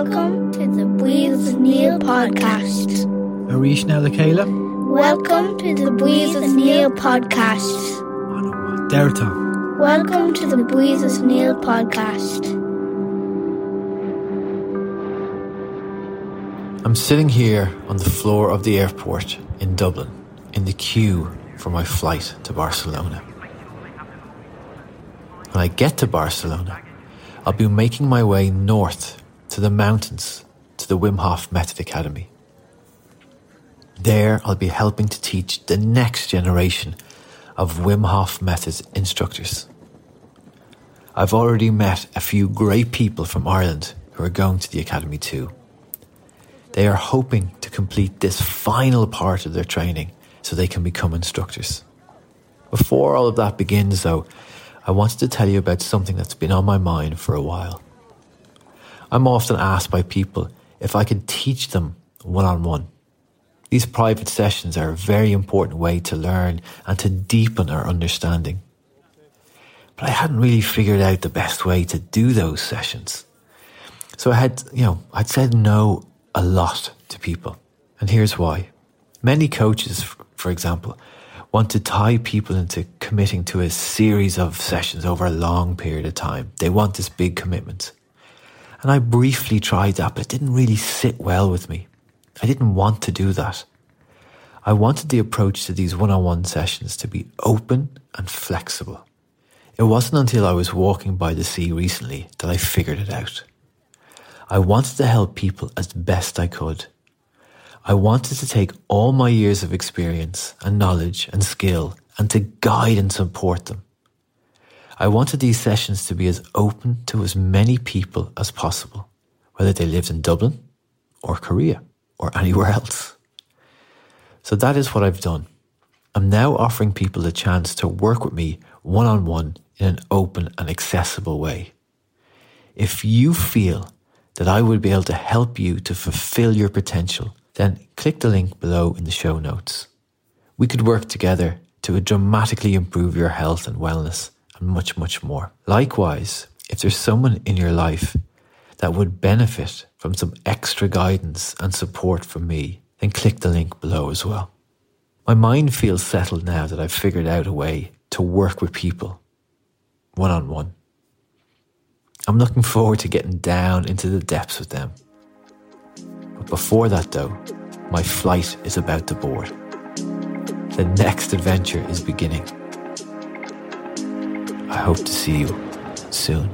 Welcome to the Breathe with Niall podcast. Arish Nalakela. Welcome to the Breathe with Niall podcast. Derta. Welcome to the Breathe with Niall podcast. I'm sitting here on the floor of the airport in Dublin in the queue for my flight to Barcelona. When I get to Barcelona, I'll be making my way north to the mountains to the Wim Hof Method Academy. There, I'll be helping to teach the next generation of Wim Hof Method instructors. I've already met a few great people from Ireland who are going to the Academy too. They are hoping to complete this final part of their training so they can become instructors. Before all of that begins, though, I wanted to tell you about something that's been on my mind for a while. I'm often asked by people if I can teach them one on one. These private sessions are a very important way to learn and to deepen our understanding. But I hadn't really figured out the best way to do those sessions. So I had, you know, I'd said no a lot to people. And here's why. Many coaches, for example, want to tie people into committing to a series of sessions over a long period of time. They want this big commitment. And I briefly tried that, but it didn't really sit well with me. I didn't want to do that. I wanted the approach to these one on one sessions to be open and flexible. It wasn't until I was walking by the sea recently that I figured it out. I wanted to help people as best I could. I wanted to take all my years of experience and knowledge and skill and to guide and support them. I wanted these sessions to be as open to as many people as possible, whether they lived in Dublin or Korea or anywhere else. So that is what I've done. I'm now offering people the chance to work with me one on one in an open and accessible way. If you feel that I would be able to help you to fulfill your potential, then click the link below in the show notes. We could work together to dramatically improve your health and wellness and much, much more. Likewise, if there's someone in your life that would benefit from some extra guidance and support from me, then click the link below as well. My mind feels settled now that I've figured out a way to work with people one on one. I'm looking forward to getting down into the depths with them. But before that, though, my flight is about to board. The next adventure is beginning. I hope to see you soon.